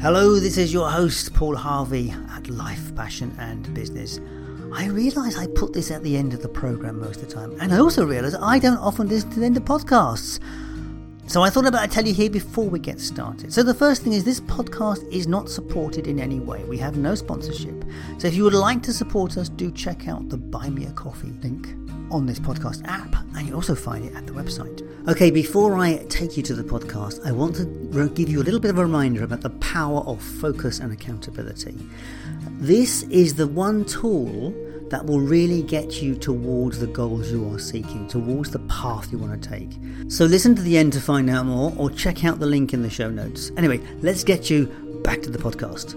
Hello, this is your host, Paul Harvey at Life, Passion and Business. I realise I put this at the end of the programme most of the time, and I also realise I don't often listen to the end of podcasts. So I thought about to tell you here before we get started. So the first thing is this podcast is not supported in any way. We have no sponsorship. So if you would like to support us, do check out the Buy Me a Coffee link on this podcast app, and you'll also find it at the website. Okay, before I take you to the podcast, I want to give you a little bit of a reminder about the power of focus and accountability. This is the one tool that will really get you towards the goals you are seeking, towards the path you want to take. So listen to the end to find out more, or check out the link in the show notes. Anyway, let's get you back to the podcast.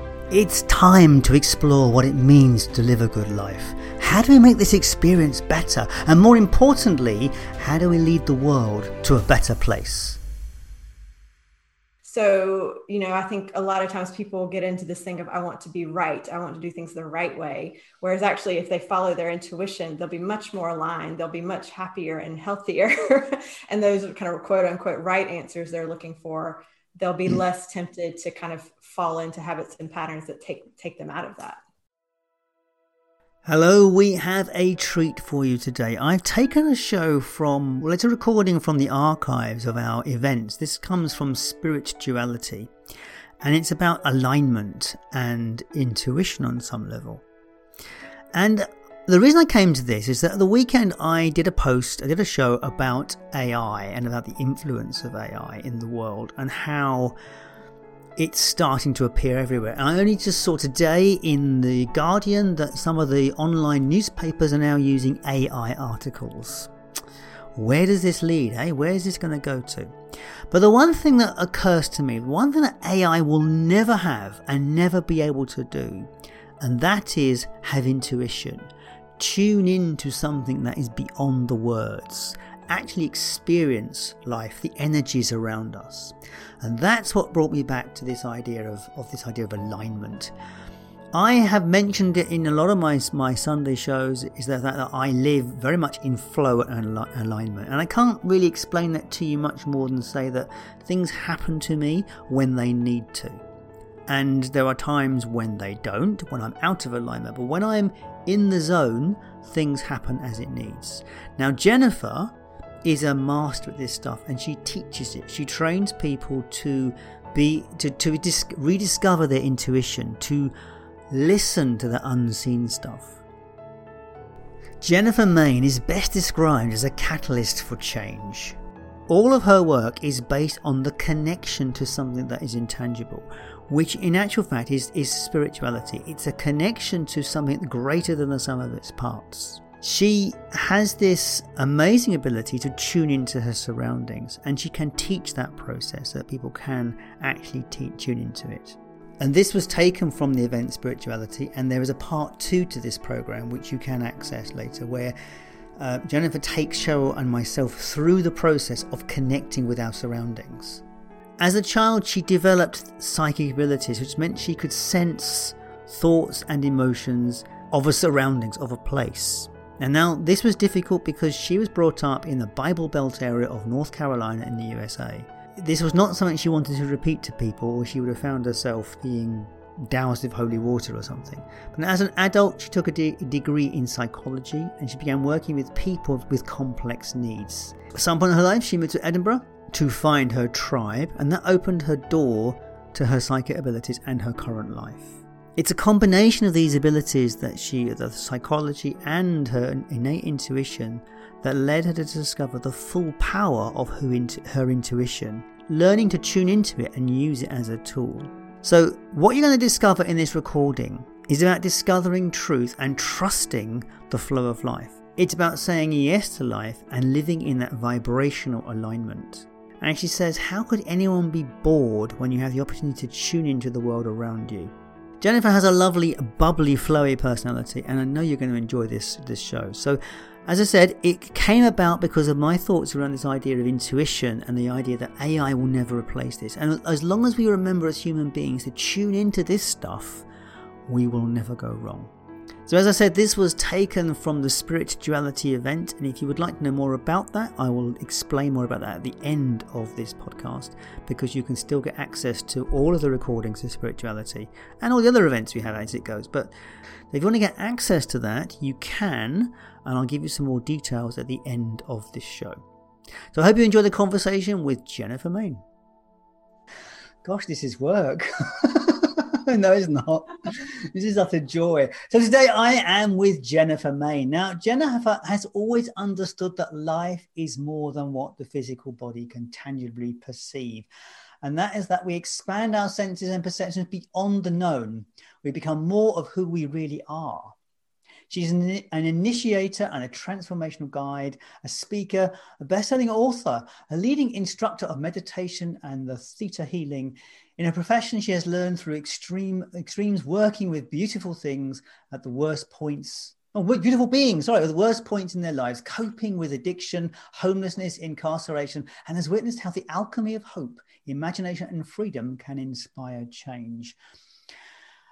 It's time to explore what it means to live a good life. How do we make this experience better? And more importantly, how do we lead the world to a better place? So, you know, I think a lot of times people get into this thing of, I want to be right. I want to do things the right way. Whereas actually, if they follow their intuition, they'll be much more aligned. They'll be much happier and healthier. and those kind of quote unquote right answers they're looking for, they'll be mm. less tempted to kind of fall into habits and patterns that take, take them out of that. Hello, we have a treat for you today. I've taken a show from, well, it's a recording from the archives of our events. This comes from Spirituality, and it's about alignment and intuition on some level. And the reason I came to this is that the weekend I did a post, I did a show about AI and about the influence of AI in the world and how it's starting to appear everywhere. I only just saw today in The Guardian that some of the online newspapers are now using AI articles. Where does this lead? Eh? where is this going to go to? But the one thing that occurs to me, one thing that AI will never have and never be able to do, and that is have intuition. Tune in to something that is beyond the words actually experience life, the energies around us. And that's what brought me back to this idea of, of this idea of alignment. I have mentioned it in a lot of my, my Sunday shows is that, that, that I live very much in flow and alignment. And I can't really explain that to you much more than say that things happen to me when they need to. And there are times when they don't, when I'm out of alignment. But when I'm in the zone, things happen as it needs. Now, Jennifer is a master at this stuff and she teaches it. She trains people to be to, to dis- rediscover their intuition, to listen to the unseen stuff. Jennifer Main is best described as a catalyst for change. All of her work is based on the connection to something that is intangible, which in actual fact is, is spirituality. It's a connection to something greater than the sum of its parts. She has this amazing ability to tune into her surroundings, and she can teach that process so that people can actually te- tune into it. And this was taken from the event Spirituality, and there is a part two to this program which you can access later, where uh, Jennifer takes Cheryl and myself through the process of connecting with our surroundings. As a child, she developed psychic abilities, which meant she could sense thoughts and emotions of a surroundings, of a place. And now, this was difficult because she was brought up in the Bible Belt area of North Carolina in the USA. This was not something she wanted to repeat to people, or she would have found herself being doused with holy water or something. But as an adult, she took a de- degree in psychology and she began working with people with complex needs. At some point in her life, she moved to Edinburgh to find her tribe, and that opened her door to her psychic abilities and her current life. It's a combination of these abilities that she, the psychology and her innate intuition, that led her to discover the full power of her, her intuition, learning to tune into it and use it as a tool. So, what you're going to discover in this recording is about discovering truth and trusting the flow of life. It's about saying yes to life and living in that vibrational alignment. And she says, How could anyone be bored when you have the opportunity to tune into the world around you? Jennifer has a lovely, bubbly, flowy personality, and I know you're going to enjoy this this show. So, as I said, it came about because of my thoughts around this idea of intuition and the idea that AI will never replace this. And as long as we remember as human beings to tune into this stuff, we will never go wrong. So, as I said, this was taken from the Spirit Duality event, and if you would like to know more about that, I will explain more about that at the end of this podcast because you can still get access to all of the recordings of Spirit Duality and all the other events we have as it goes. But if you want to get access to that, you can, and I'll give you some more details at the end of this show. So, I hope you enjoyed the conversation with Jennifer Main. Gosh, this is work. no, it's not. This is utter joy. So today I am with Jennifer May. Now, Jennifer has always understood that life is more than what the physical body can tangibly perceive. And that is that we expand our senses and perceptions beyond the known. We become more of who we really are. She's an, an, initiator and a transformational guide, a speaker, a best-selling author, a leading instructor of meditation and the theta healing, in her profession, she has learned through extreme extremes working with beautiful things at the worst points. Oh, beautiful beings, sorry, at the worst points in their lives, coping with addiction, homelessness, incarceration, and has witnessed how the alchemy of hope, imagination, and freedom can inspire change.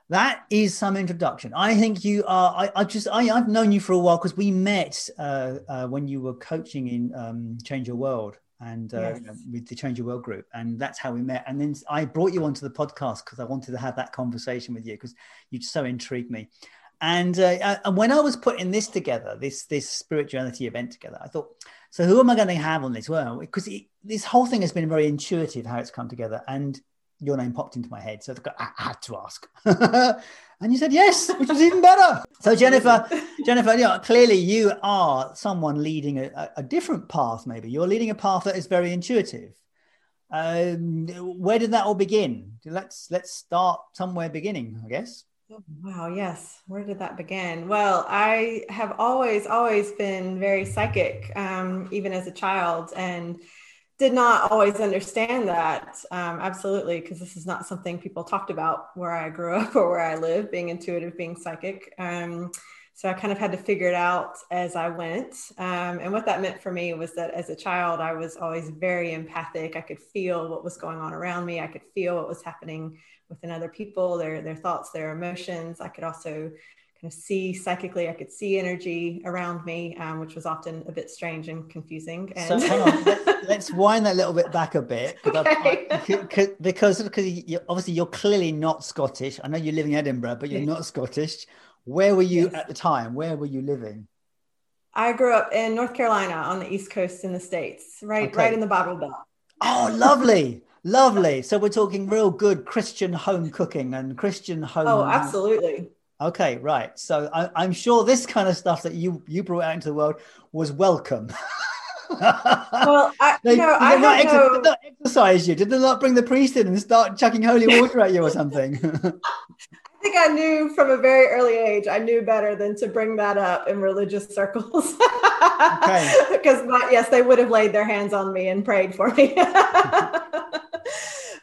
That is some introduction. I think you are. I, I just. I, have known you for a while because we met uh, uh, when you were coaching in um, Change Your World and uh, yes. you know, with the Change Your World group, and that's how we met. And then I brought you onto the podcast because I wanted to have that conversation with you because you so intrigued me. And uh, and when I was putting this together, this this spirituality event together, I thought, so who am I going to have on this? Well, because this whole thing has been very intuitive how it's come together, and your name popped into my head, so I had to ask. and you said yes, which was even better. So Jennifer, Jennifer, you know, clearly you are someone leading a, a, different path. Maybe you're leading a path that is very intuitive. Um, where did that all begin? Let's let's start somewhere beginning, I guess. Oh, wow, yes. Where did that begin? Well, I have always, always been very psychic, um, even as a child, and did not always understand that um, absolutely because this is not something people talked about where i grew up or where i live being intuitive being psychic um, so i kind of had to figure it out as i went um, and what that meant for me was that as a child i was always very empathic. I could feel what was going on around me. I could feel what was happening within other people their their thoughts their emotions. I could also kind of see psychically. I could see energy around me, um, which was often a bit strange and confusing. And so hang on, let's, wind that little bit back a bit okay. I, because because you, obviously you're clearly not Scottish. I know you're living in Edinburgh, but you're not Scottish. Where were you yes. at the time? Where were you living? I grew up in North Carolina on the East Coast in the States, right, okay. right in the Bible Belt. Oh, lovely. Lovely. So we're talking real good Christian home cooking and Christian home. Oh, absolutely. Okay, right. So I, am sure this kind of stuff that you you brought out into the world was welcome. well, I, they, no, I not, no... did not exercise you. Did they not bring the priest in and start chucking holy water at you or something? I think I knew from a very early age. I knew better than to bring that up in religious circles. okay. Because yes, they would have laid their hands on me and prayed for me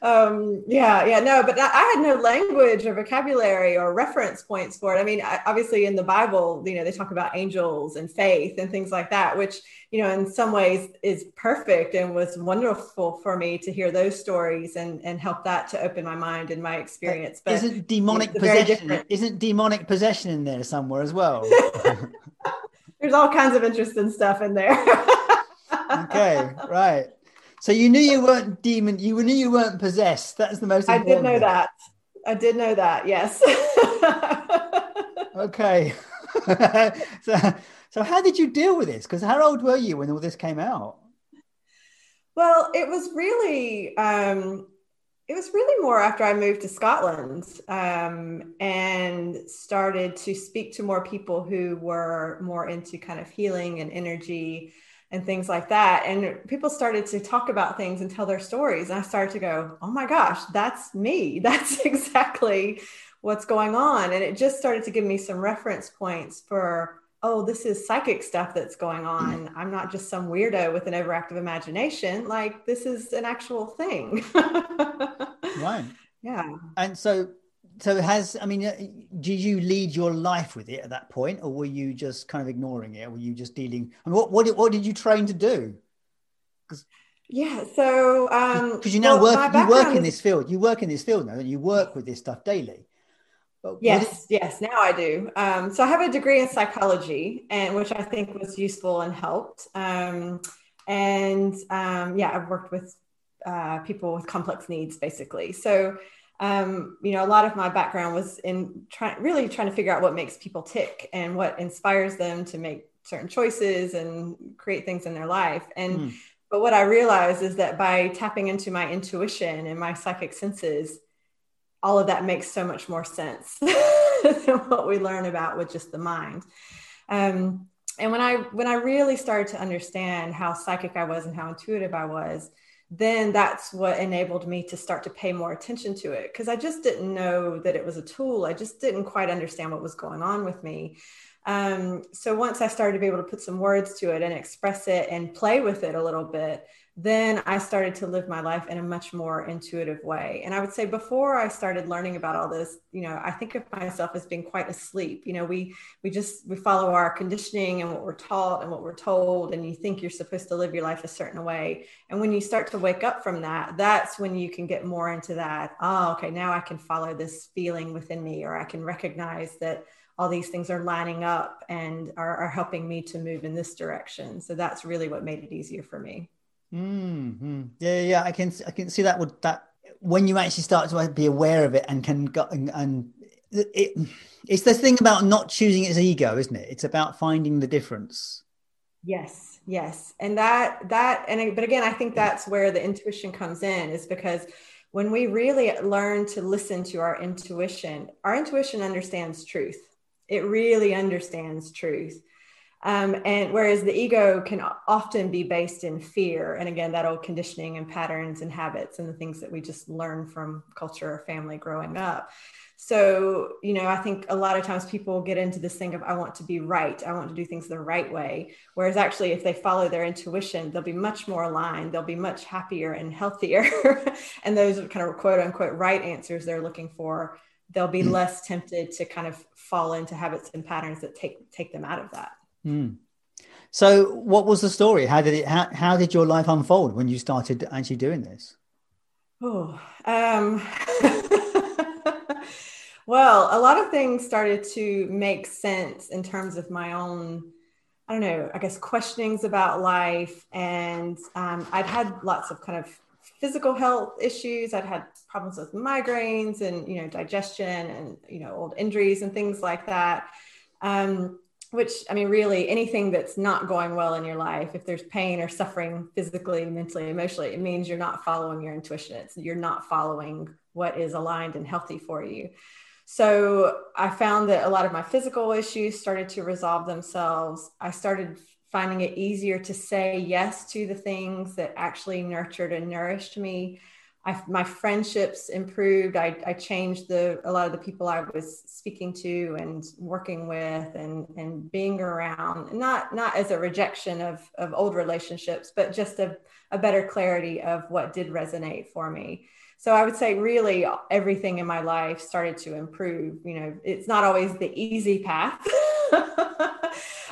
um, yeah, yeah, no, but I had no language or vocabulary or reference points for it. I mean, obviously in the Bible, you know, they talk about angels and faith and things like that, which, you know, in some ways is perfect and was wonderful for me to hear those stories and, and help that to open my mind and my experience. But isn't demonic possession, isn't demonic possession in there somewhere as well? There's all kinds of interesting stuff in there. okay, right. So you knew you weren't demon. You knew you weren't possessed. That's the most. I did know thing. that. I did know that. Yes. okay. so, so how did you deal with this? Because how old were you when all this came out? Well, it was really. Um, it was really more after I moved to Scotland um, and started to speak to more people who were more into kind of healing and energy and things like that. And people started to talk about things and tell their stories. And I started to go, oh my gosh, that's me. That's exactly what's going on. And it just started to give me some reference points for, oh, this is psychic stuff that's going on. Mm-hmm. I'm not just some weirdo with an overactive imagination. Like, this is an actual thing. right. Yeah. And so so has I mean, uh, did you lead your life with it at that point, or were you just kind of ignoring it? Or were you just dealing? I mean, what what did, what did you train to do? Yeah, so um because you now well, work, you work in this field. You work in this field now, and you work with this stuff daily. But yes, yes, now I do. Um, so I have a degree in psychology, and which I think was useful and helped. Um, and um, yeah, I've worked with uh, people with complex needs, basically. So um, you know, a lot of my background was in trying, really trying to figure out what makes people tick and what inspires them to make certain choices and create things in their life. And mm. but what I realized is that by tapping into my intuition and my psychic senses, all of that makes so much more sense than what we learn about with just the mind. Um, and when I when I really started to understand how psychic I was and how intuitive I was, then that's what enabled me to start to pay more attention to it because I just didn't know that it was a tool. I just didn't quite understand what was going on with me. Um, so once I started to be able to put some words to it and express it and play with it a little bit, then I started to live my life in a much more intuitive way. And I would say before I started learning about all this, you know, I think of myself as being quite asleep. You know, we we just we follow our conditioning and what we're taught and what we're told, and you think you're supposed to live your life a certain way. And when you start to wake up from that, that's when you can get more into that. Oh, okay, now I can follow this feeling within me, or I can recognize that all these things are lining up and are, are helping me to move in this direction. So that's really what made it easier for me. Mm-hmm. Yeah, yeah, I can I can see that would that when you actually start to be aware of it and can go and, and it it's the thing about not choosing as ego, isn't it? It's about finding the difference. Yes, yes, and that that and but again, I think that's where the intuition comes in, is because when we really learn to listen to our intuition, our intuition understands truth. It really understands truth um, and whereas the ego can often be based in fear, and again, that old conditioning and patterns and habits and the things that we just learn from culture or family growing up. So, you know, I think a lot of times people get into this thing of, I want to be right. I want to do things the right way. Whereas actually, if they follow their intuition, they'll be much more aligned. They'll be much happier and healthier. and those kind of quote unquote right answers they're looking for, they'll be mm. less tempted to kind of fall into habits and patterns that take, take them out of that. Mm. So, what was the story? How did it? How, how did your life unfold when you started actually doing this? Oh, um, well, a lot of things started to make sense in terms of my own. I don't know. I guess questionings about life, and um, I'd had lots of kind of physical health issues. I'd had problems with migraines and you know digestion and you know old injuries and things like that. Um, which i mean really anything that's not going well in your life if there's pain or suffering physically mentally emotionally it means you're not following your intuition. It's you're not following what is aligned and healthy for you. So i found that a lot of my physical issues started to resolve themselves. I started finding it easier to say yes to the things that actually nurtured and nourished me I, my friendships improved. I, I changed the a lot of the people I was speaking to and working with and and being around. Not not as a rejection of of old relationships, but just a, a better clarity of what did resonate for me. So I would say really everything in my life started to improve. You know, it's not always the easy path.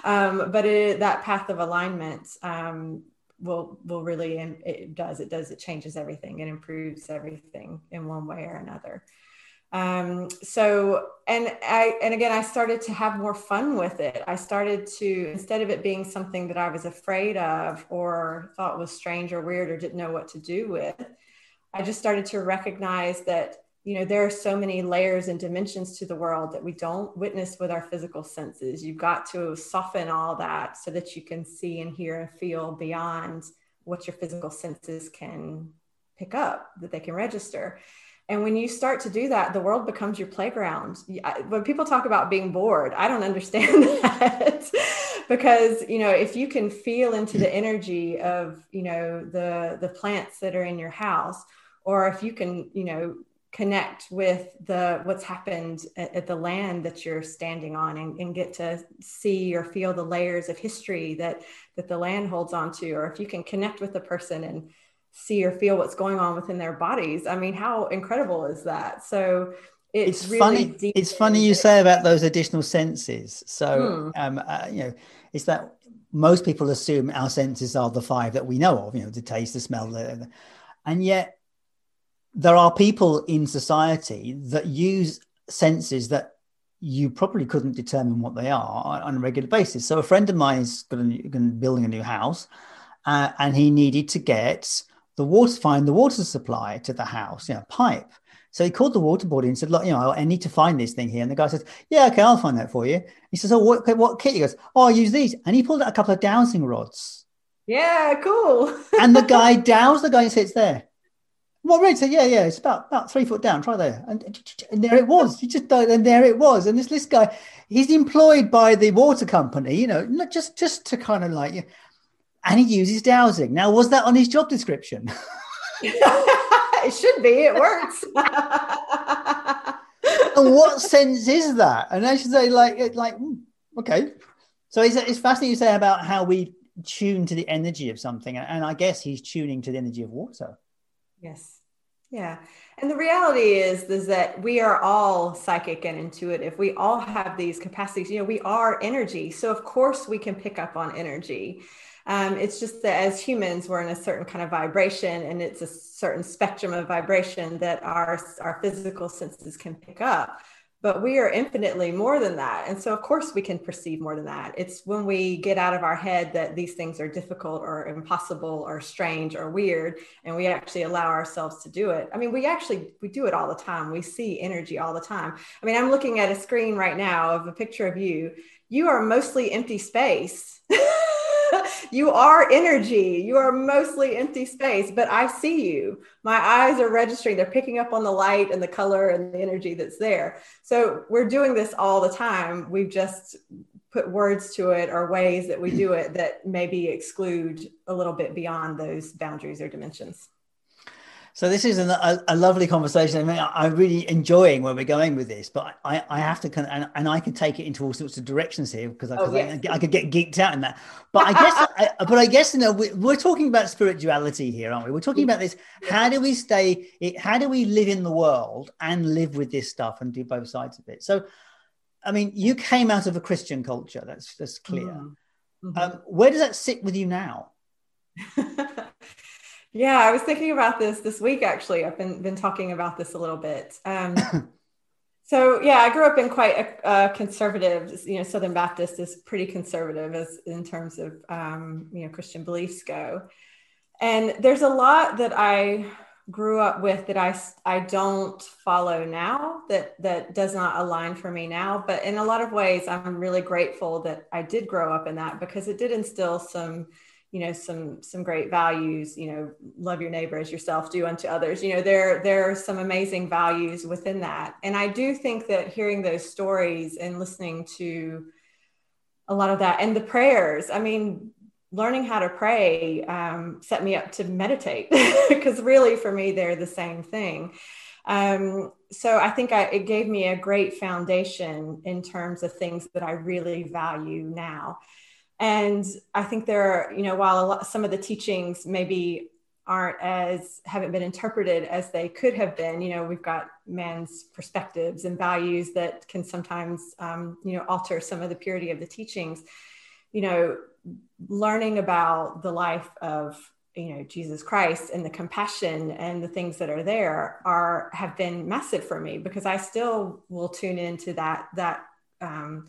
um, but it, that path of alignment um, will will really and it does it does it changes everything it improves everything in one way or another. Um, so and i and again i started to have more fun with it. I started to instead of it being something that i was afraid of or thought was strange or weird or didn't know what to do with i just started to recognize that you know there are so many layers and dimensions to the world that we don't witness with our physical senses. You've got to soften all that so that you can see and hear and feel beyond what your physical senses can pick up that they can register. And when you start to do that the world becomes your playground. When people talk about being bored i don't understand that. Because you know if you can feel into the energy of you know the the plants that are in your house or if you can you know connect with the what's happened at, at the land that you're standing on and, and, get to see or feel the layers of history that that the land holds on to or if you can connect with the person and see or feel what's going on within their bodies i mean how incredible is that so it's, it's really funny it's funny you say about those additional senses so hmm. um uh, you know it's that most people assume our senses are the five that we know of you know the taste the smell the, and yet there are people in society that use senses that you probably couldn't determine what they are on a regular basis. So a friend of mine is going building a new house, uh, and he needed to get the water, find the water supply to the house, you know, pipe. So he called the water board and said, "Look, you know, I need to find this thing here." And the guy says, "Yeah, okay, I'll find that for you." He says, "Oh, what, what kit?" He goes, "Oh, I use these," and he pulled out a couple of dowsing rods. Yeah, cool. and the guy dowsed the guy and sits there. What Red said, yeah, yeah, it's about about three foot down. Try there, and, and there it was. He just and there it was. And this this guy, he's employed by the water company, you know, not just just to kind of like, and he uses dowsing. Now, was that on his job description? it should be. It works. and what sense is that? And I should say, like, like, hmm, okay. So it's, it's fascinating you say about how we tune to the energy of something, and I guess he's tuning to the energy of water. Yes. Yeah. And the reality is, is that we are all psychic and intuitive. We all have these capacities. You know, we are energy. So, of course, we can pick up on energy. Um, it's just that as humans, we're in a certain kind of vibration and it's a certain spectrum of vibration that our, our physical senses can pick up but we are infinitely more than that. And so, of course, we can perceive more than that. It's when we get out of our head that these things are difficult or impossible or strange or weird, and we actually allow ourselves to do it. I mean, we actually we do it all the time. We see energy all the time. I mean, I'm looking at a screen right now of a picture of you. You are mostly empty space. you are energy. You are mostly empty space, but I see you. My eyes are registering. They're picking up on the light and the color and the energy that's there. So we're doing this all the time. We've just put words to it or ways that we do it that maybe exclude a little bit beyond those boundaries or dimensions. So this is an, a, a, lovely conversation. I mean, I'm really enjoying where we're going with this, but I, I have to kind of, and, and I can take it into all sorts of directions here because I, oh, yes. I, I, could get geeked out in that. But I guess, I, but I guess you know we, are talking about spirituality here, aren't we? We're talking about this. How do we stay? How do we live in the world and live with this stuff and do both sides of it? So, I mean, you came out of a Christian culture. That's that's clear. Mm-hmm. Um, where does that sit with you now? Yeah, I was thinking about this this week. Actually, I've been been talking about this a little bit. Um, so yeah, I grew up in quite a, a, conservative. You know, Southern Baptist is pretty conservative as in terms of um, you know Christian beliefs go. And there's a lot that I grew up with that I I don't follow now that that does not align for me now. But in a lot of ways, I'm really grateful that I did grow up in that because it did instill some you know some some great values you know love your neighbor as yourself do unto others. You know there there are some amazing values within that. And i do think that hearing those stories and listening to a lot of that and the prayers i mean learning how to pray um, set me up to meditate because really for me they're the same thing. Um, so i think I, it gave me a great foundation in terms of things that i really value now and i think there are you know while lot, some of the teachings maybe aren't as haven't been interpreted as they could have been you know we've got man's perspectives and values that can sometimes um, you know alter some of the purity of the teachings. You know learning about the life of you know jesus christ and the compassion and the things that are there are have been massive for me because i still will tune into that that um,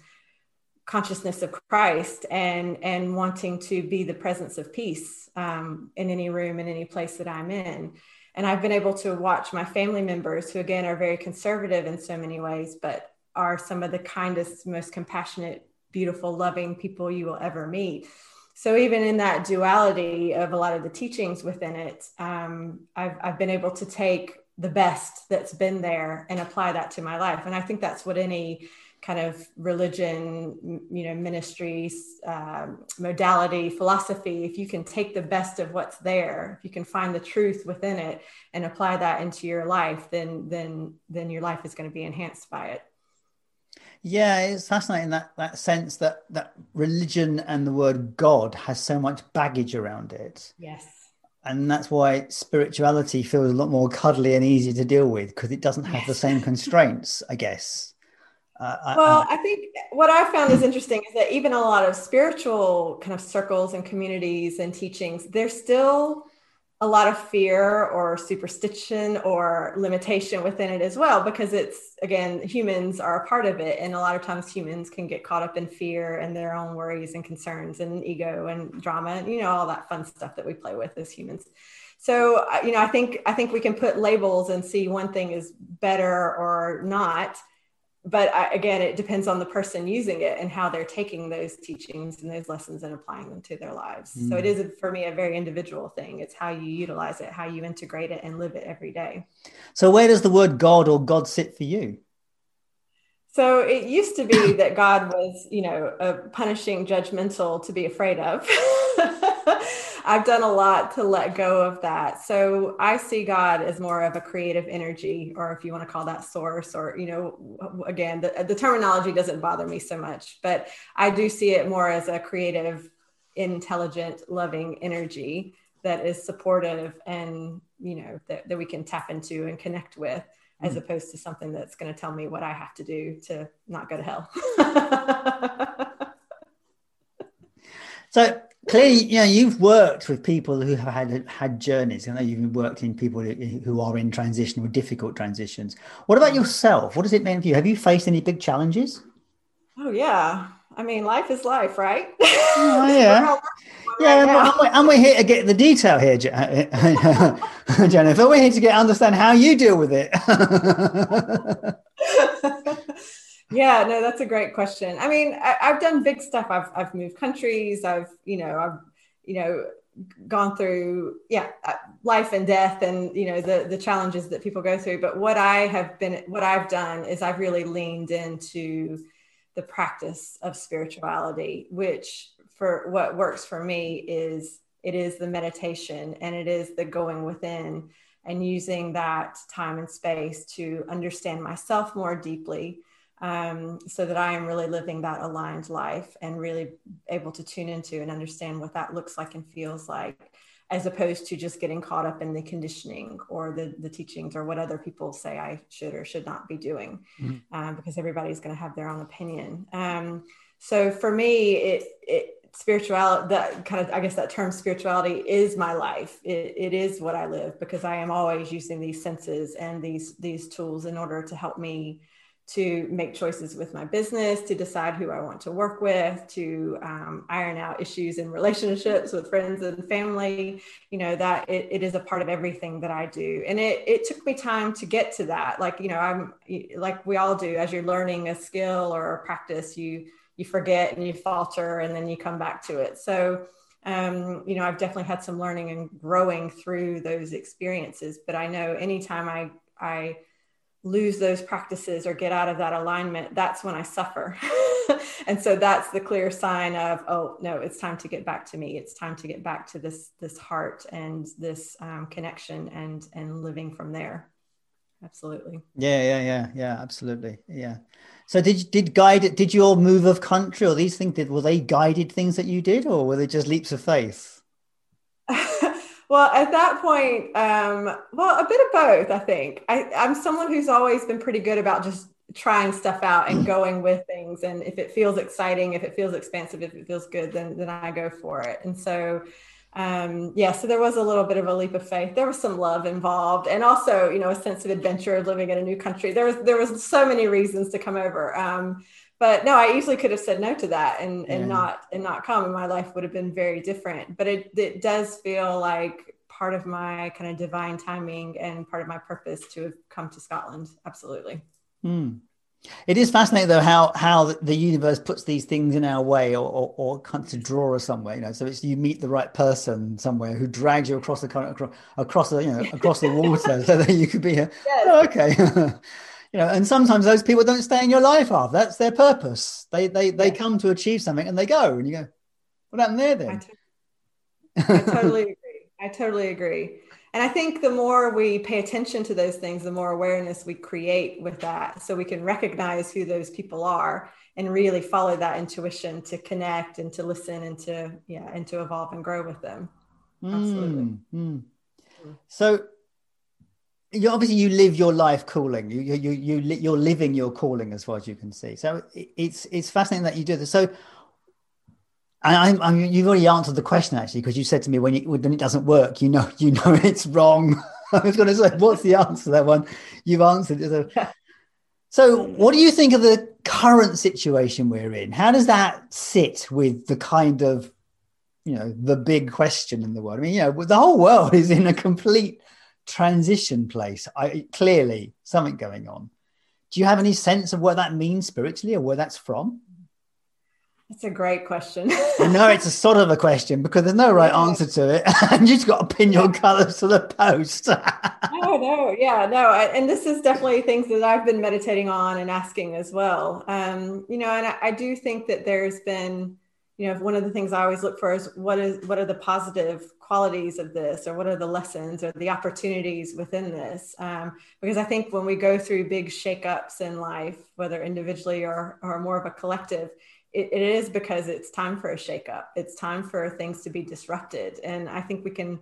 consciousness of Christ and and wanting to be the presence of peace um, in any room in any place that I'm in. And I've been able to watch my family members, who again are very conservative in so many ways, but are some of the kindest, most compassionate, beautiful, loving people you will ever meet. So even in that duality of a lot of the teachings within it, um, I've, I've been able to take the best that's been there and apply that to my life. And I think that's what any kind of religion, you know, ministries, um, modality, philosophy, if you can take the best of what's there, if you can find the truth within it and apply that into your life, then then then your life is going to be enhanced by it. Yeah, it's fascinating that that sense that that religion and the word God has so much baggage around it. Yes. and that's why spirituality feels a lot more cuddly and easy to deal with because it doesn't have yes. the same constraints, I guess. Uh, well, I, I, think what I found is interesting is that even a lot of spiritual kind of circles and communities and teachings, there's still a lot of fear or superstition or limitation within it as well, because it's again, humans are a part of it. And a lot of times humans can get caught up in fear and their own worries and concerns and ego and drama and, you know, all that fun stuff that we play with as humans. So, you know, I think, I think we can put labels and see one thing is better or not but I, again, it depends on the person using it and how they're taking those teachings and those lessons and applying them to their lives. Mm. So it is for me a very individual thing. It's how you utilize it, how you integrate it, and live it every day. So where does the word God or God sit for you? So it used to be that God was, you know, a punishing, judgmental to be afraid of. I've done a lot to let go of that. So I see God as more of a creative energy, or if you want to call that source, or, you know, again, the, the terminology doesn't bother me so much, but I do see it more as a creative, intelligent, loving energy that is supportive and, you know, that, that we can tap into and connect with as hmm. opposed to something that's going to tell me what I have to do to not go to hell. so clearly, you know, you've worked with people who have had had journeys. I know you've worked in people who are in transition or difficult transitions. What about yourself? What does it mean for you? Have you faced any big challenges? Oh yeah, I mean, life is life, right? Oh yeah, yeah. Right and, we're, and, we're, here to get the detail here, Jennifer. We're here to get understand how you deal with it. yeah no that's a great question. I mean I, have done big stuff. I've i've moved countries. I've you know i've you know gone through yeah uh, life and death and you know the the challenges that people go through. But what i have been what i've done is i've really leaned into the practice of spirituality which for what works for me is it is the meditation and it is the going within and using that time and space to understand myself more deeply um, so that I am really living that aligned life and really able to tune into and understand what that looks like and feels like, as opposed to just getting caught up in the conditioning or the, the teachings or what other people say I should or should not be doing, mm-hmm. um, because everybody's going to have their own opinion. Um, so for me, it, it spirituality that kind of i guess that term spirituality is my life it, it is what i live because i am always using these senses and these these tools in order to help me to make choices with my business, to decide who I want to work with, to um, iron out issues in relationships with friends and family. You know, that it, it is a part of everything that I do. And it, it took me time to get to that. Like, you know, I'm like we all do as you're learning a skill or a practice, you you forget and you falter and then you come back to it. So um, you know, I've definitely had some learning and growing through those experiences. But I know anytime I I lose those practices or get out of that alignment, that's when I suffer. and so that's the clear sign of, oh no, it's time to get back to me. It's time to get back to this this heart and this um, connection and and living from there. Absolutely. Yeah, yeah, yeah, yeah. Absolutely. Yeah. So did did guide did your move of country or these things did were they guided things that you did or were they just leaps of faith? Well, at that point, um, well, a bit of both, I think. I, I'm someone who's always been pretty good about just trying stuff out and going with things. And if it feels exciting, if it feels expansive, if it feels good, then then I go for it. And so um, yeah, so there was a little bit of a leap of faith. There was some love involved, and also, you know, a sense of adventure of living in a new country. There was there was so many reasons to come over. Um, but no, I easily could have said no to that and and yeah. not and not come, and my life would have been very different. But it it does feel like part of my kind of divine timing and part of my purpose to have come to Scotland. Absolutely. Mm. It is fascinating though how how the universe puts these things in our way or or, or comes to draw us somewhere. You know, so it's you meet the right person somewhere who drags you across the across across the you know across the water so that you could be here. Yes. Oh, okay. you know and sometimes those people don't stay in your life after that's their purpose. They they they yeah. come to achieve something and they go and you go what happened there then? I, totally agree. I totally agree. And i think the more we pay attention to those things the more awareness we create with that so we can recognize who those people are and really follow that intuition to connect and to listen and to yeah and to evolve and grow with them. Absolutely. Mm, mm. So you obviously you live your life calling. You you you you're living your calling as far as you can see. So it's it's fascinating that you do this. So. And I, I mean, you've already answered the question actually, because you said to me when, you, when it doesn't work, you know, you know it's wrong. I was going to say, what's the answer to that one? You've answered it. So, so, what do you think of the current situation we're in? How does that sit with the kind of, you know, the big question in the world? I mean, you know, the whole world is in a complete transition place. I clearly something going on. Do you have any sense of what that means spiritually or where that's from? That's a great question. I know it's a sort of a question because there's no right answer to it, and you've got to pin your colours to the post. no, no, yeah, no, I, and this is definitely things that I've been meditating on and asking as well. Um, you know, and I, I do think that there's been, you know, one of the things I always look for is what is what are the positive qualities of this, or what are the lessons or the opportunities within this? Um, because I think when we go through big shakeups in life, whether individually or or more of a collective it, it is because it's time for a shakeup. It's time for things to be disrupted. And I think we can,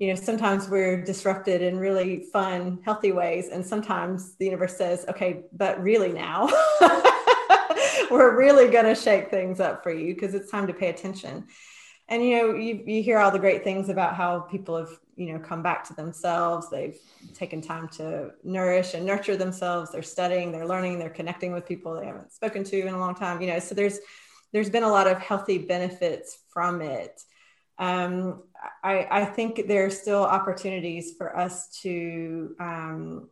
you know, sometimes we're disrupted in really fun, healthy ways. And sometimes the universe says, okay, but really now, we're really going to shake things up for you because it's time to pay attention. And you know you, you hear all the great things about how people have you know come back to themselves. They've taken time to nourish and nurture themselves. They're studying they're learning they're connecting with people they haven't spoken to in a long time you know. So there's there's been a lot of healthy benefits from it. Um, I, I think there are still opportunities for us to um,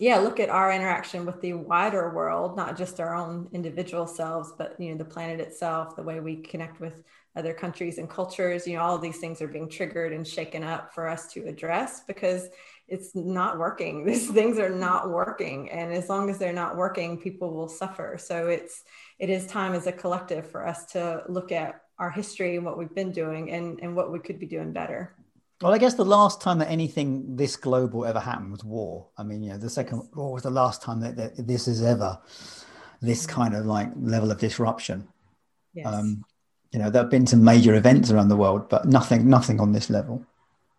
yeah look at our interaction with the wider world not just our own individual selves but you know the planet itself the way we connect with other countries and cultures. You know all these things are being triggered and shaken up for us to address because it's not working. These things are not working. And as long as they're not working people will suffer. So it's it is time as a collective for us to look at our history and what we've been doing and and what we could be doing better well, I guess the last time that anything this global ever happened was war. I mean, you know, the Second yes. War was the last time that, that, this is ever this mm-hmm. kind of like level of disruption. Yes. Um, you know, there have been some major events around the world, but nothing, nothing on this level.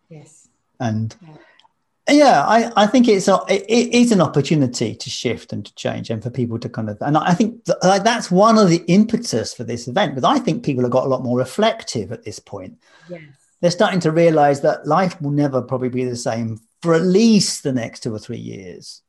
Yes. And yeah, yeah I, I think it's a, it, it is an opportunity to shift and to change, and for people to kind of, and I think th- like that's one of the impetus for this event. Because I think people have got a lot more reflective at this point. Yes they're starting to realize that life will never probably be the same for at least the next two or three years.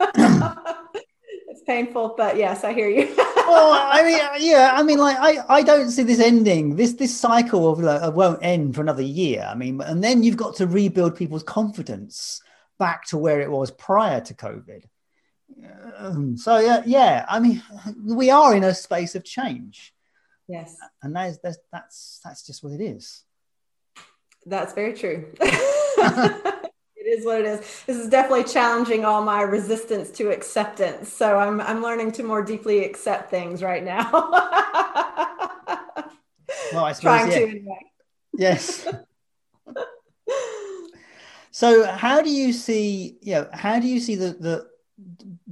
it's painful, but yes, I hear you. well, I mean, yeah, I mean, like, I, I don't see this ending. This this cycle of like, won't end for another year. I mean, and then you've got to rebuild people's confidence back to where it was prior to COVID. Um, so yeah, yeah, I mean, we are in a space of change. Yes. And that is that's that's that's just what it is. That's very true. it is what it is. This is definitely challenging all my resistance to acceptance. So I'm I'm learning to more deeply accept things right now. well, I suppose, trying yeah. to anyway. Yes. so how do you see you know how do you see the the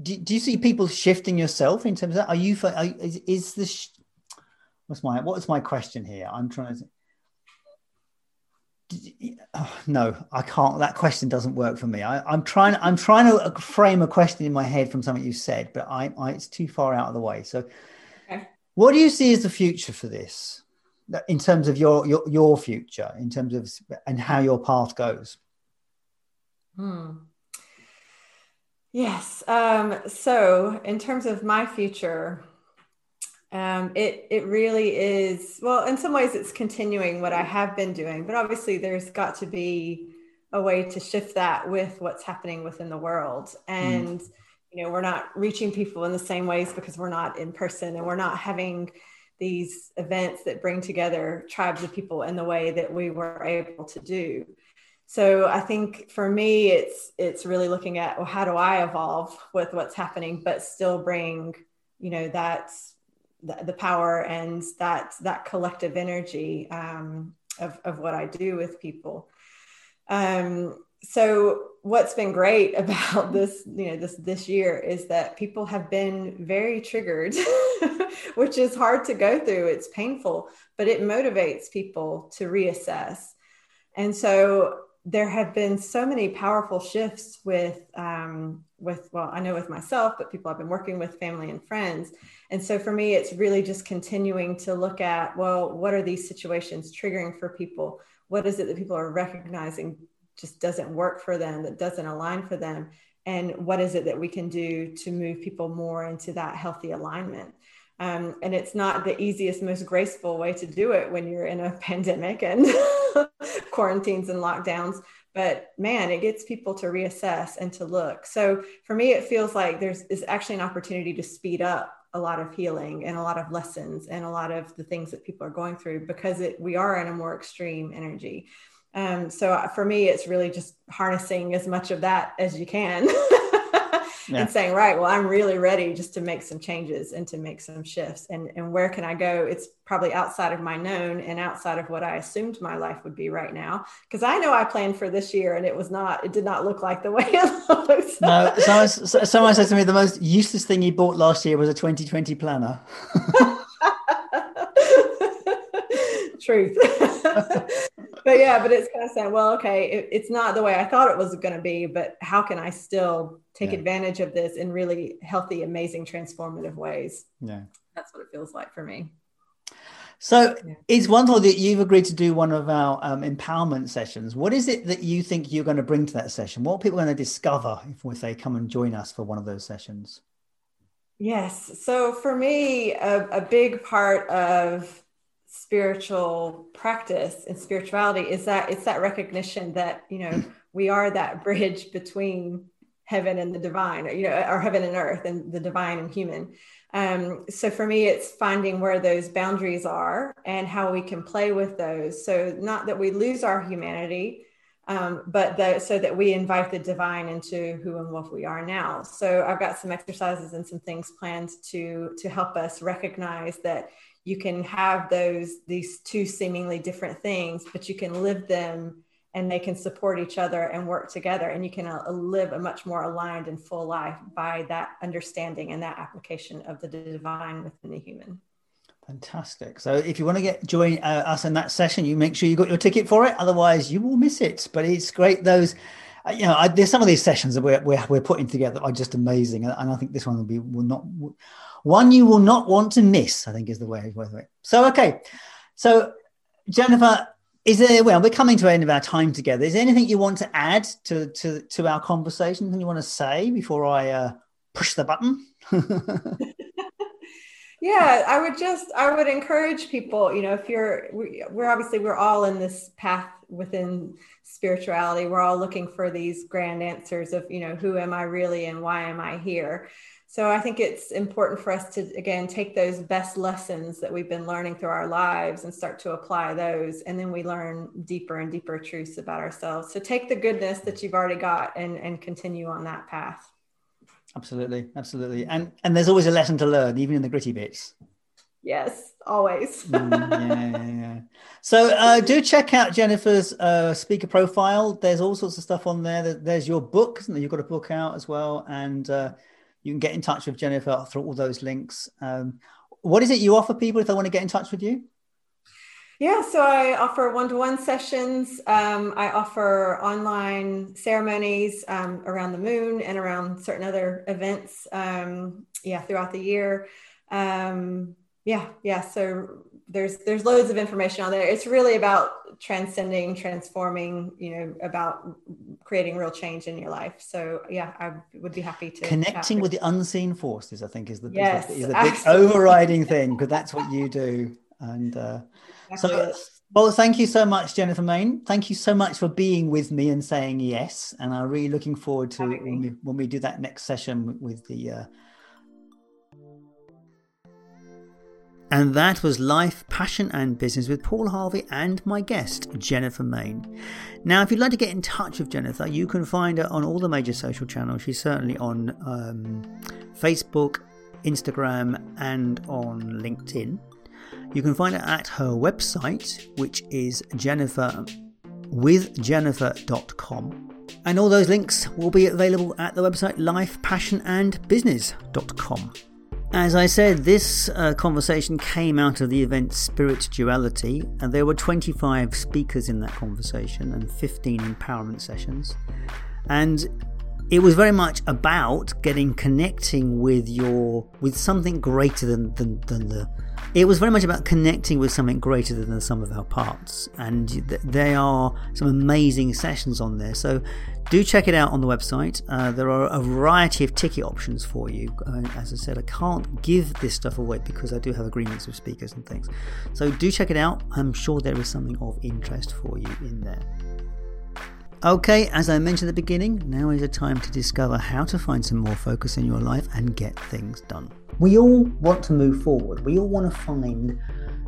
do, do you see people shifting yourself in terms of that? Are you, are, is, is this what's my what's my question here? I'm trying to. Oh, no, I can't. That question doesn't work for me. I, am trying. I'm trying to frame a question in my head from something you said, but I, I it's too far out of the way. So, okay. what do you see as the future for this, in terms of your your your future, in terms of and how your path goes? Hmm. Yes. Um, so, in terms of my future, um, it it really is well in some ways it's continuing what i have been doing but obviously there's got to be a way to shift that with what's happening within the world and mm. you know we're not reaching people in the same ways because we're not in person and we're not having these events that bring together tribes of people in the way that we were able to do so i think for me it's it's really looking at well how do i evolve with what's happening but still bring you know that's the, the power and that that collective energy um, of, of what I do with people. Um, so what's been great about this you know this this year is that people have been very triggered which is hard to go through it's painful but it motivates people to reassess and so there have been so many powerful shifts with um, with well i know with myself but people i've been working with family and friends. And so for me it's really just continuing to look at well what are these situations triggering for people? What is it that people are recognizing just doesn't work for them, that doesn't align for them, and what is it that we can do to move people more into that healthy alignment. Um, and it's not the easiest, most graceful way to do it when you're in a pandemic and quarantines and lockdowns. But man, it gets people to reassess and to look. So for me, it feels like there's is actually an opportunity to speed up a lot of healing and a lot of lessons and a lot of the things that people are going through because it, we are in a more extreme energy. Um, so for me, it's really just harnessing as much of that as you can yeah. and saying, right, well, I'm really ready just to make some changes and to make some shifts. And, and where can I go? It's probably outside of my known and outside of what I assumed my life would be right now. Because I know I planned for this year and it was not, it did not look like the way it looks. no, someone, someone said to me the most useless thing he bought last year was a 2020 planner. Truth but yeah, but it's kind of saying, well, okay, it, it's not the way I thought it was going to be, but how can I still take yeah. advantage of this in really healthy, amazing, transformative ways? Yeah. That's what it feels like for me. So yeah. it's wonderful that you've agreed to do one of our um, empowerment sessions. What is it that you think you're going to bring to that session? What are people going to discover if, if they come and join us for one of those sessions? Yes. So for me, a, a big part of spiritual practice and spirituality is that it's that recognition that you know we are that bridge between heaven and the divine or, you know or heaven and earth and the divine and human. Um, so for me it's finding where those boundaries are and how we can play with those. So not that we lose our humanity um, but the, so that we invite the divine into who and what we are now. So i've got some exercises and some things planned to to help us recognize that you can have those these two seemingly different things but you can live them and they can support each other and work together. And you can uh, live a much more aligned and full life by that understanding and that application of the divine within the human fantastic so if you want to get join uh, us in that session you make sure you got your ticket for it otherwise you will miss it but it's great those uh, you know I, there's some of these sessions that we're, we're, we're putting together are just amazing and, and i think this one will be will not one you will not want to miss, I think is the way of it. So, okay. So, Jennifer, is there, well, we're coming to the end of our time together. Is there anything you want to add to, to, to our conversation? Anything you want to say before I uh, push the button? yeah i would just i would encourage people you know if you're we, we're obviously we're all in this path within spirituality we're all looking for these grand answers of you know who am i really and why am i here so I think it's important for us to, again, take those best lessons that we've been learning through our lives and start to apply those. And then we learn deeper and deeper truths about ourselves. So take the goodness that you've already got and, and continue on that path. Absolutely. Absolutely. And, and there's always a lesson to learn, even in the gritty bits. Yes, always. mm, yeah, yeah, yeah. So uh, do check out Jennifer's uh, speaker profile. There's all sorts of stuff on there. There's your book, You've got a book out as well. And, uh, you can get in touch with Jennifer through all those links. Um, what is it you offer people if they want to get in touch with you? Yeah, so I offer one to one sessions. Um, I offer online ceremonies um, around the moon and around certain other events. Um, yeah, throughout the year. Um, yeah, yeah. So there's there's loads of information on there. It's really about transcending, transforming. You know, about creating real change in your life. So yeah, I would be happy to connecting with the unseen forces. I think is the yes, is the, is the big overriding thing because that's what you do. And uh, so, well, thank you so much, Jennifer Main. Thank you so much for being with me and saying yes. And I'm really looking forward to when we, when we do that next session with the. Uh, And that was Life, Passion and Business with Paul Harvey and my guest, Jennifer Main. Now, if you'd like to get in touch with Jennifer, you can find her on all the major social channels. She's certainly on um, Facebook, Instagram, and on LinkedIn. You can find her at her website, which is Jennifer with jennifer.com And all those links will be available at the website lifepassionandbusiness.com. As I said, this uh, conversation came out of the event Spirit Duality, and there were 25 speakers in that conversation and 15 empowerment sessions. And it was very much about getting connecting with your with something greater than, than, than the it was very much about connecting with something greater than the sum of our parts. And th- there are some amazing sessions on there. So do check it out on the website. Uh, there are a variety of ticket options for you. Uh, as i said i can't give this stuff away because i do have agreements with speakers and things. So do check it out. I'm sure there is something of interest for you in there. Okay, as I mentioned at the beginning, now is a time to discover how to find some more focus in your life and get things done. We all want to move forward. We all want to find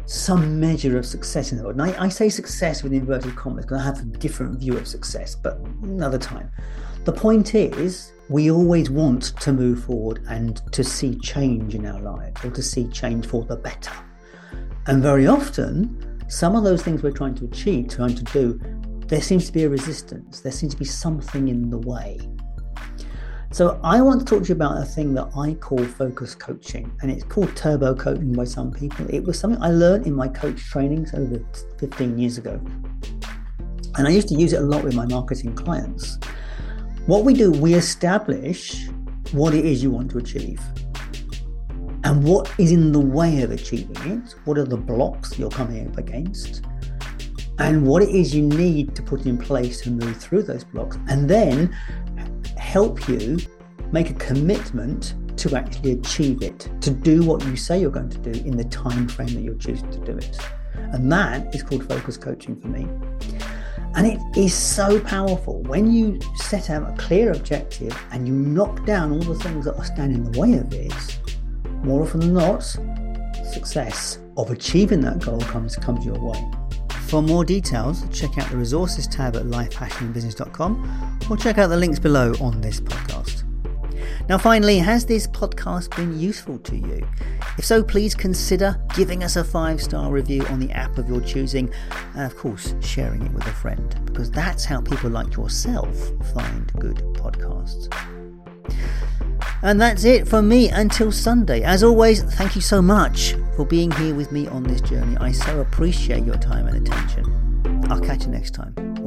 some measure of success in the world. And I, I say success with inverted commas because I have a different view of success, but another time. The point is, we always want to move forward and to see change in our lives or to see change for the better. And very often, some of those things we're trying to achieve, trying to do, there seems to be a resistance. There seems to be something in the way. So, I want to talk to you about a thing that I call focus coaching, and it's called turbo coaching by some people. It was something I learned in my coach trainings over 15 years ago. And I used to use it a lot with my marketing clients. What we do, we establish what it is you want to achieve and what is in the way of achieving it. What are the blocks you're coming up against? and what it is you need to put in place to move through those blocks, and then help you make a commitment to actually achieve it, to do what you say you're going to do in the time frame that you're choosing to do it. And that is called focus coaching for me. And it is so powerful when you set out a clear objective and you knock down all the things that are standing in the way of it. More often than not, success of achieving that goal comes comes your way. For more details, check out the resources tab at lifepassionandbusiness.com or check out the links below on this podcast. Now, finally, has this podcast been useful to you? If so, please consider giving us a five star review on the app of your choosing, and of course, sharing it with a friend, because that's how people like yourself find good podcasts. And that's it from me until Sunday. As always, thank you so much for being here with me on this journey. I so appreciate your time and attention. I'll catch you next time.